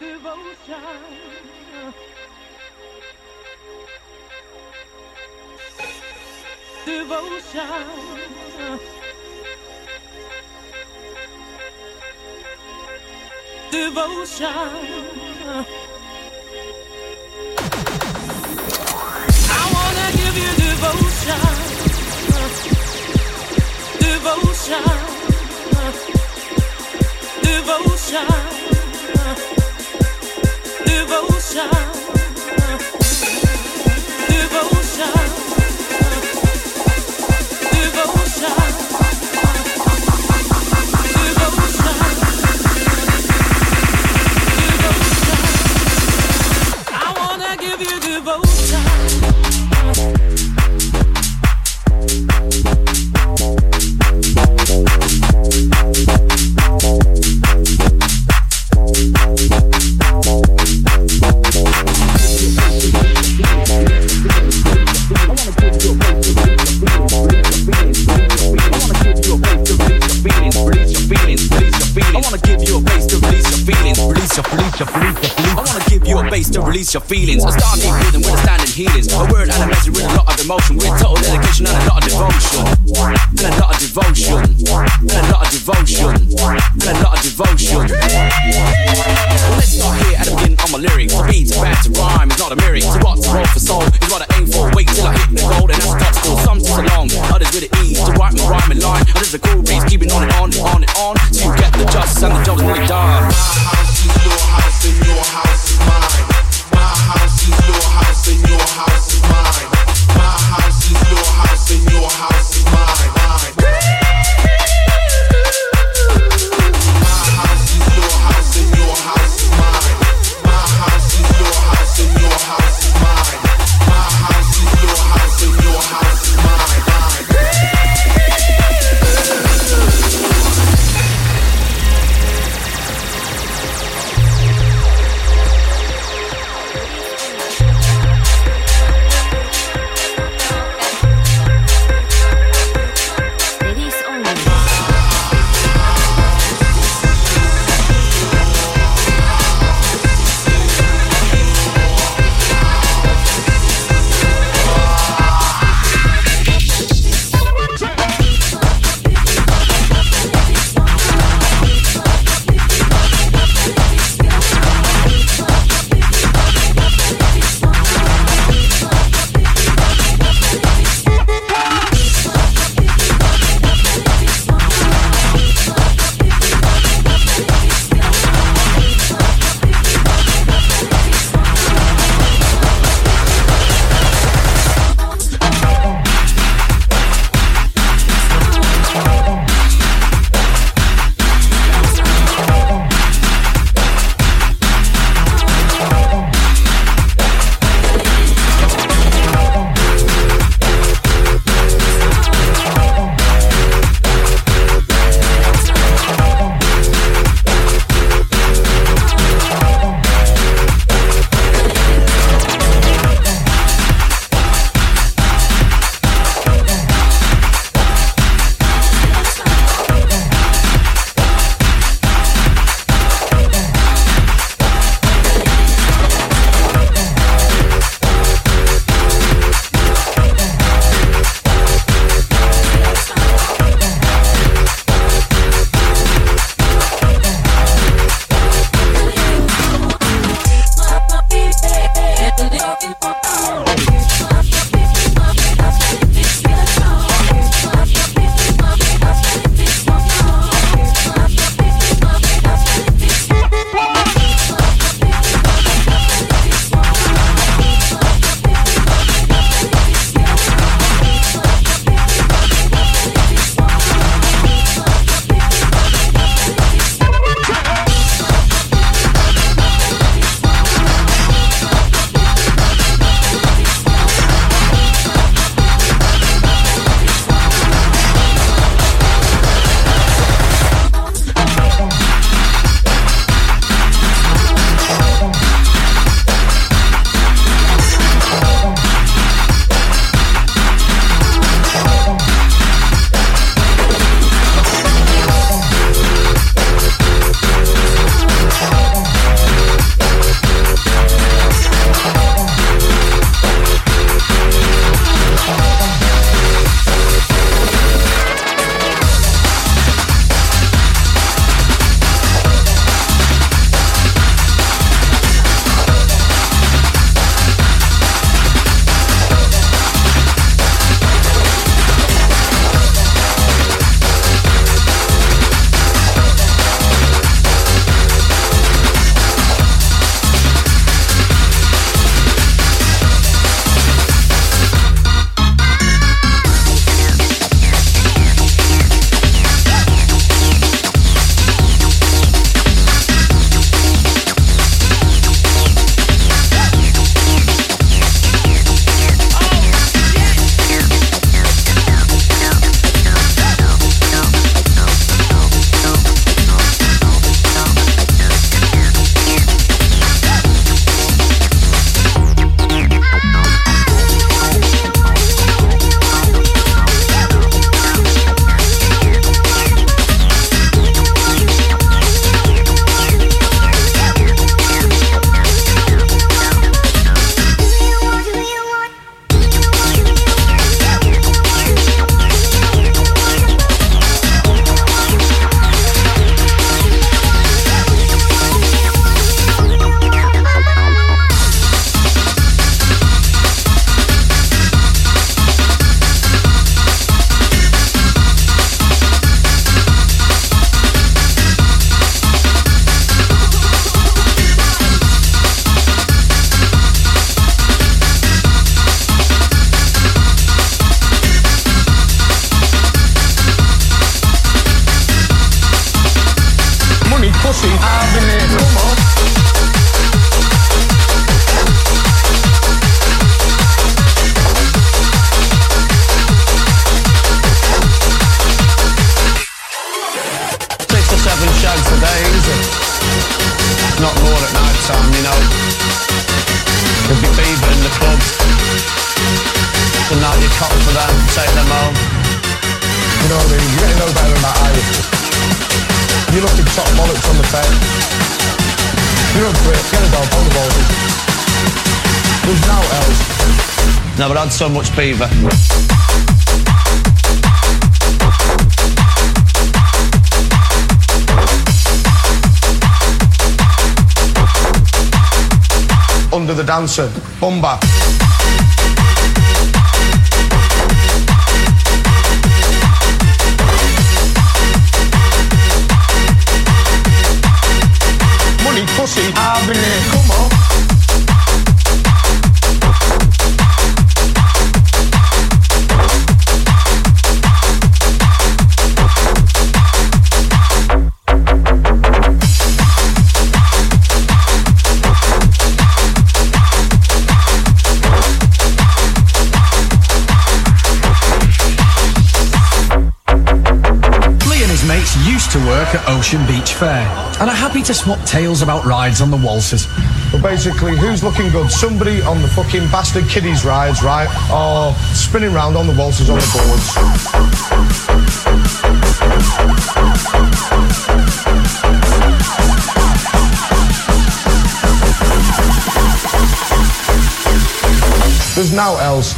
Devotion. Devotion. Devotion. I wanna give you Devotion, devotion, devotion, devotion, devotion. your feelings. You know what I mean? You're getting no better than that, are you? You're looking top bollocks on the fence. You're a prick. Get a dog on the ball. There's no else. No, but I had so much beaver. Under the dancer. Bumba. To work at Ocean Beach Fair and are happy to swap tales about rides on the waltzers. But basically, who's looking good? Somebody on the fucking bastard kiddies rides, right? Or spinning round on the waltzers on the boards. There's now else.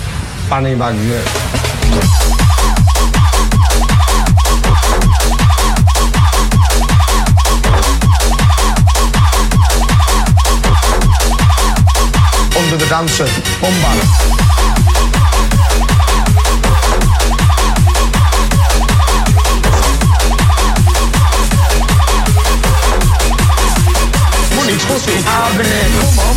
Fanny Magnet. Under the dancer. Bumba. Money, pussy, having it. Come on.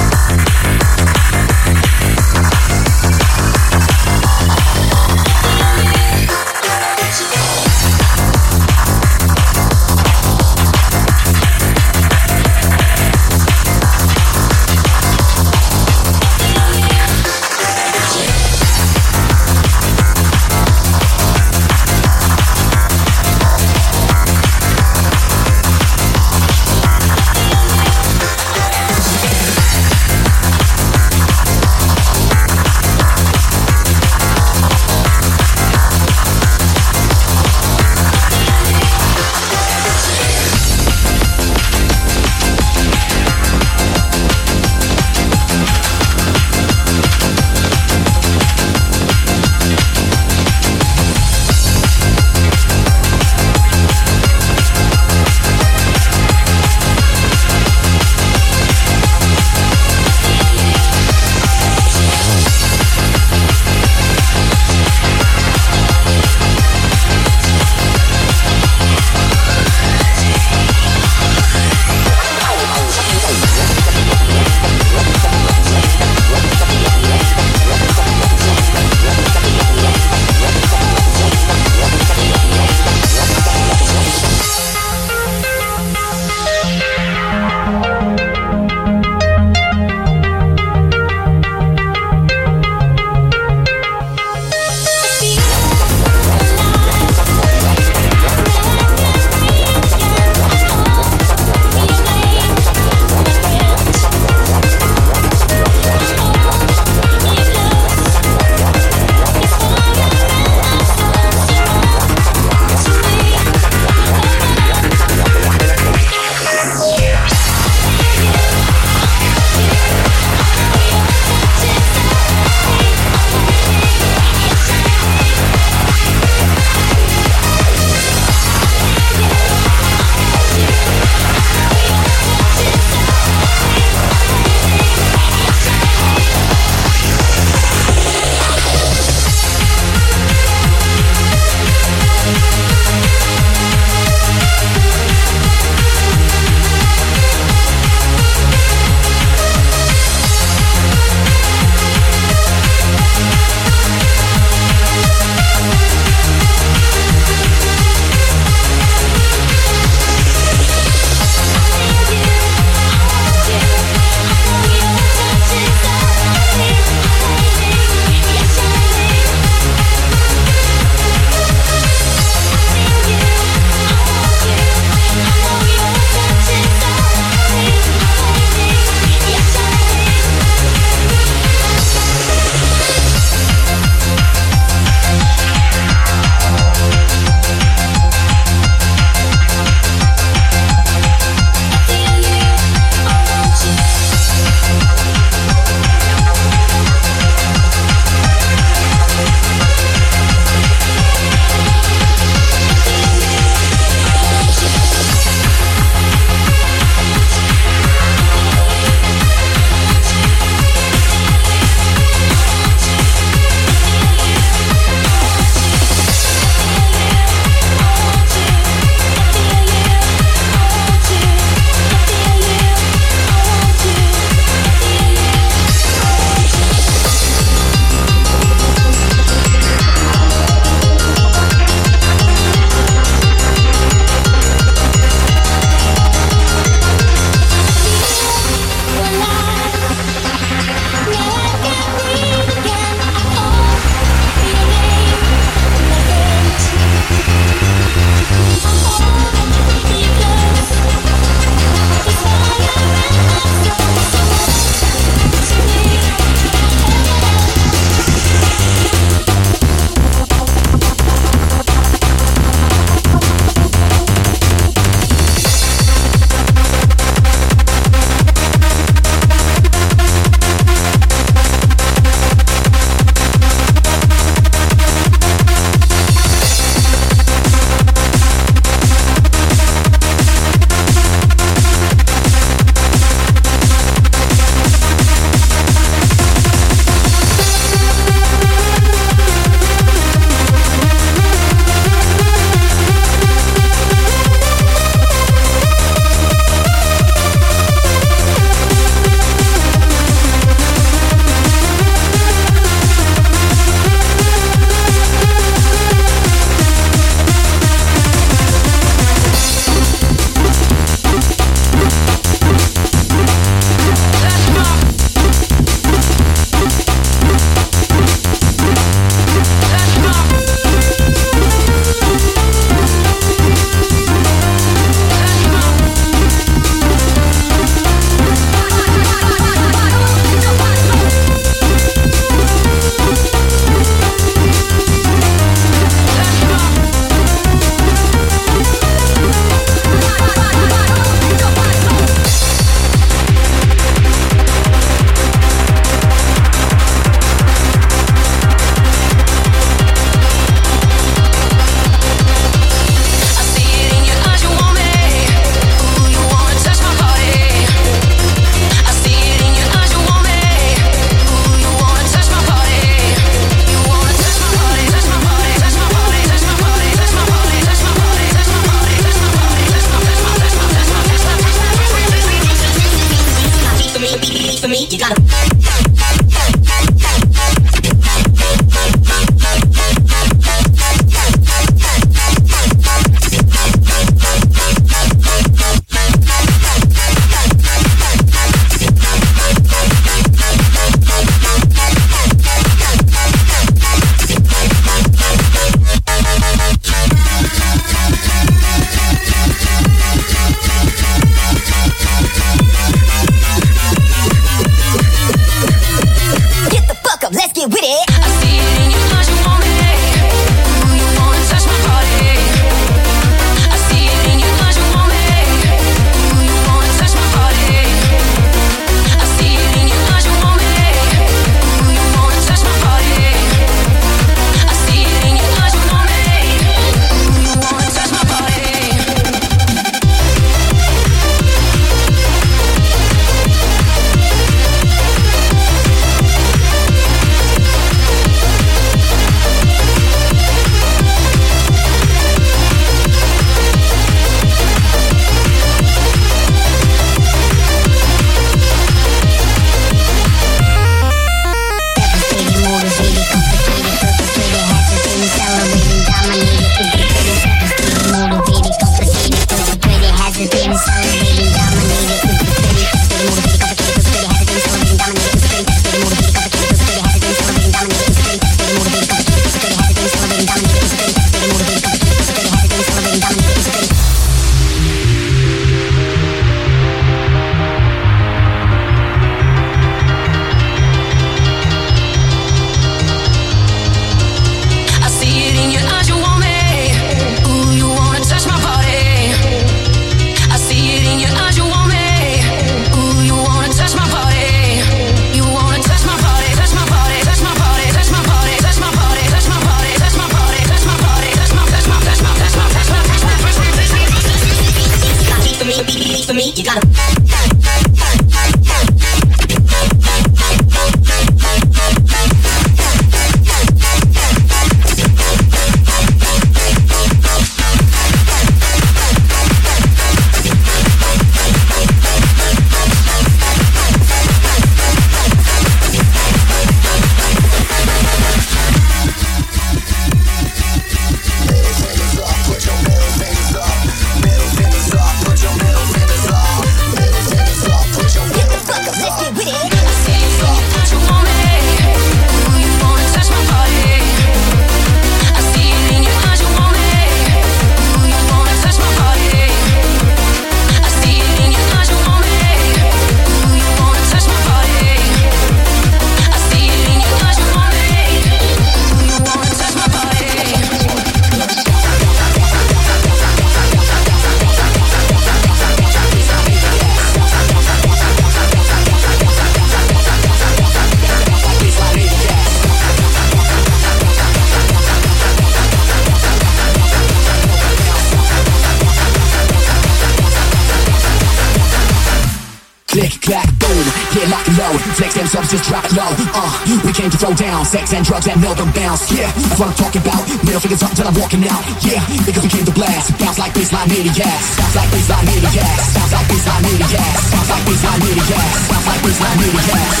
sex and drugs and Melbourne bounce. Yeah, that's what I'm talking about. Middle fingers up till I'm walking out. Yeah, because we came to blast. Bounce like baseline, near the ass. Bounce like baseline, near the ass. Bounce like baseline, near the ass. Bounce like baseline, near the ass. Bounce like baseline, near the ass.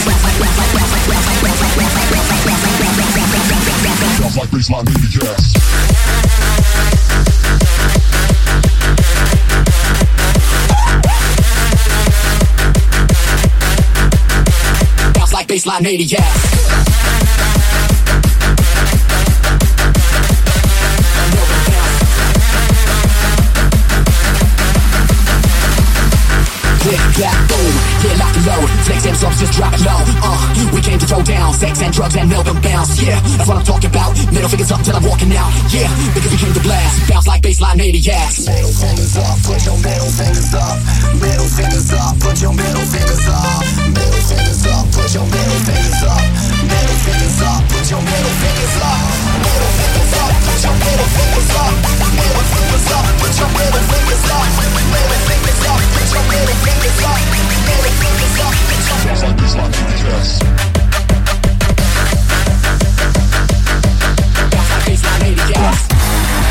Bounce like baseline, near the ass. baseline 80 yeah just drop low. Uh, we came to throw down sex and drugs and and bounce. Yeah, that's what I'm talking about. Middle fingers up till I'm walking out. Yeah, because we came to blast. Bounce like baseline maniacs. Middle fingers up, put your middle fingers up. Middle fingers up, put your middle fingers up. Middle fingers up, put your middle fingers up. Middle fingers up, put your middle fingers up. Middle fingers up, Middle fingers up, put your middle fingers up. Middle fingers up, put your middle fingers up. Middle fingers up, put your middle fingers up. Middle fingers up, put your Bounce like baseline maniacs.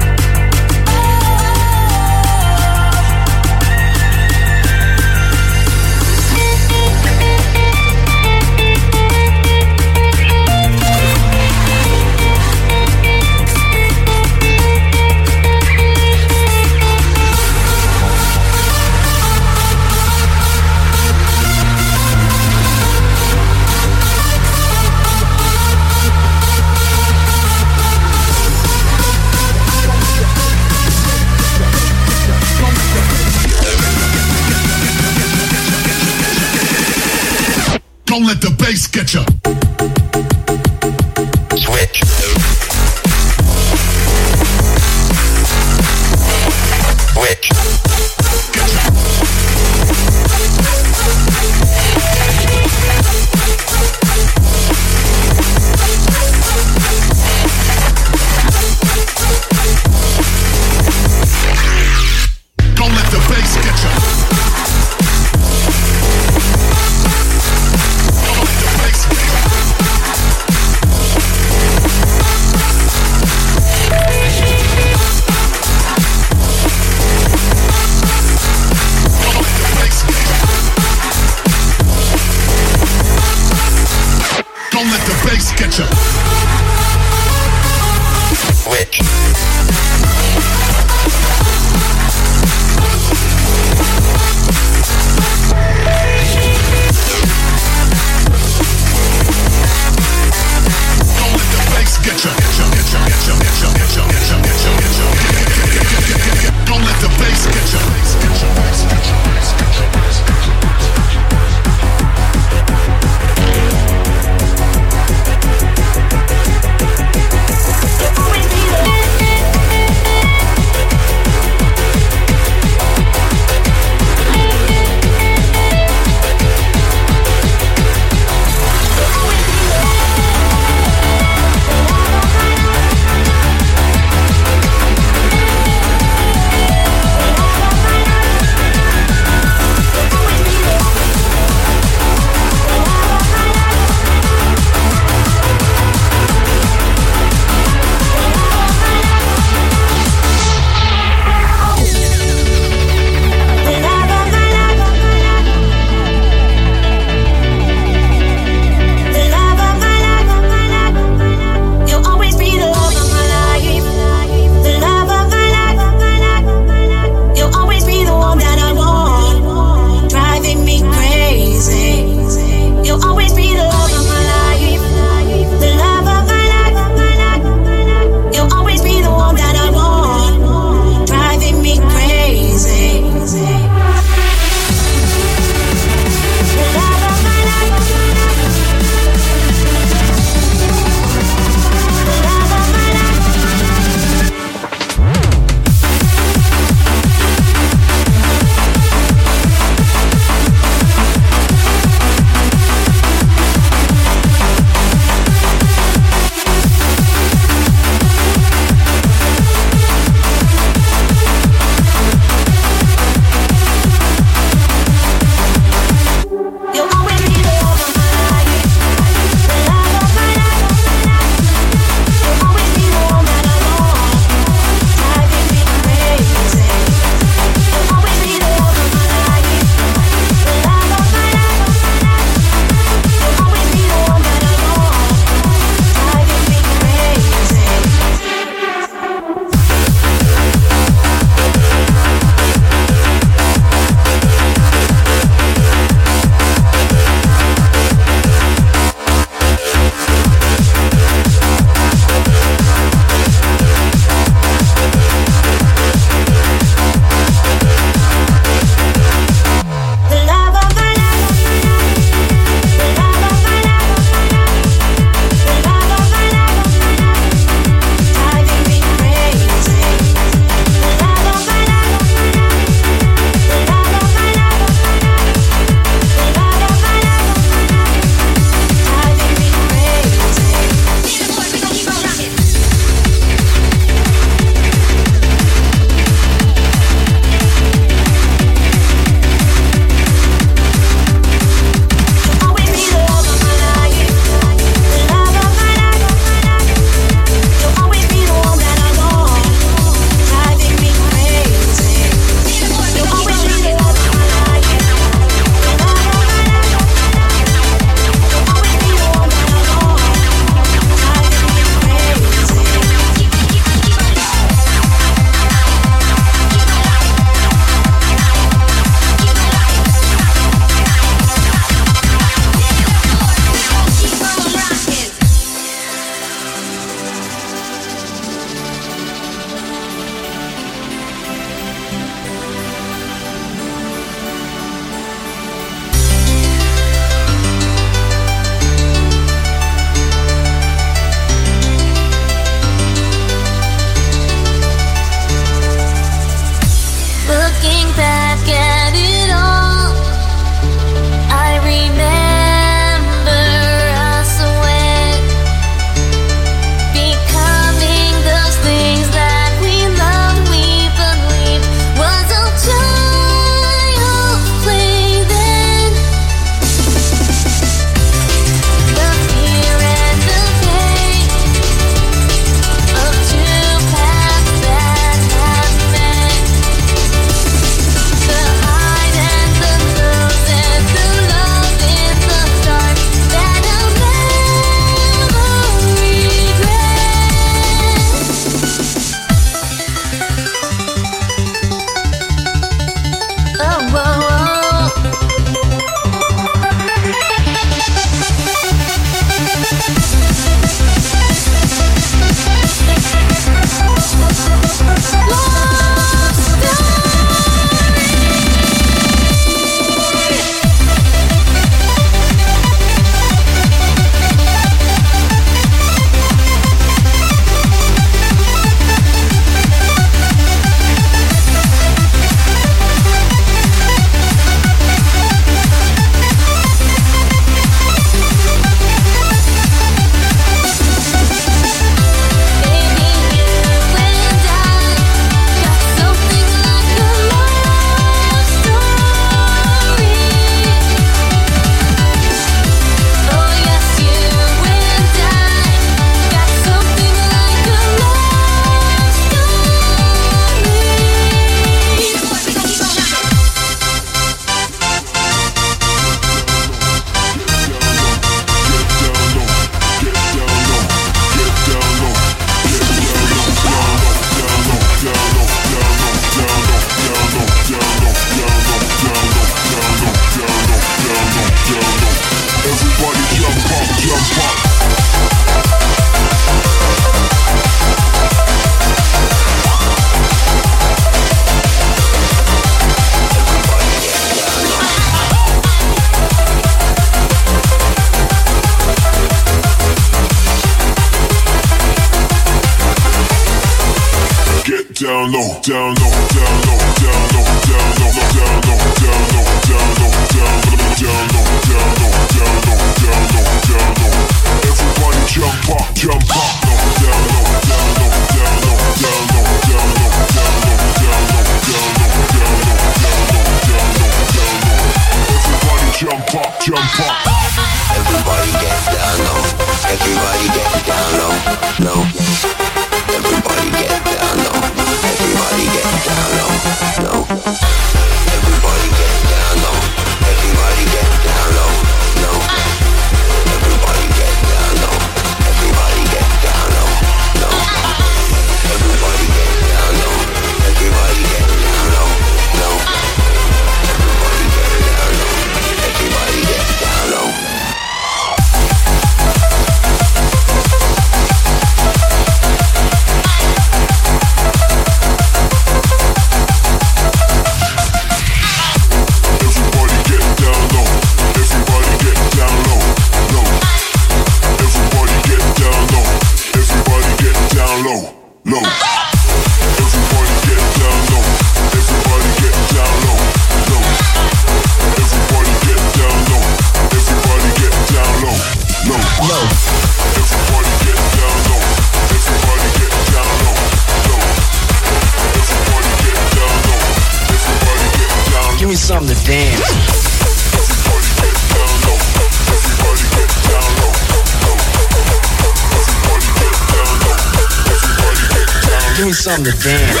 understand.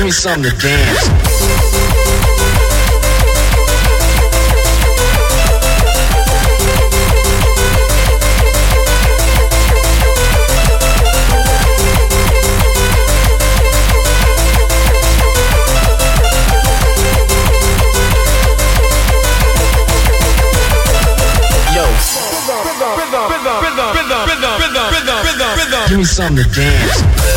Give me something to dance. Give me something to dance.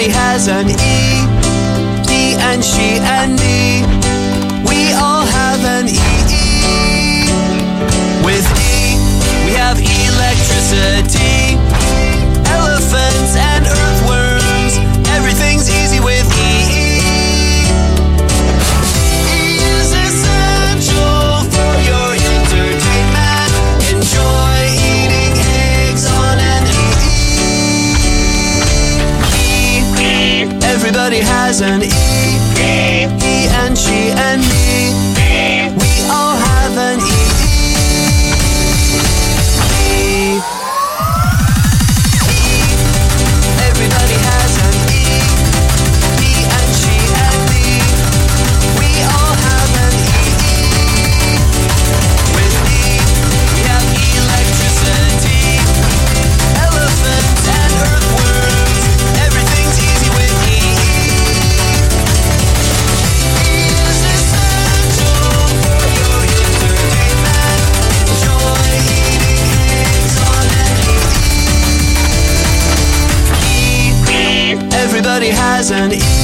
Everybody has an E, E and she and me. We all have an E, E. With E, we have electricity. an E, E, E, and G, and and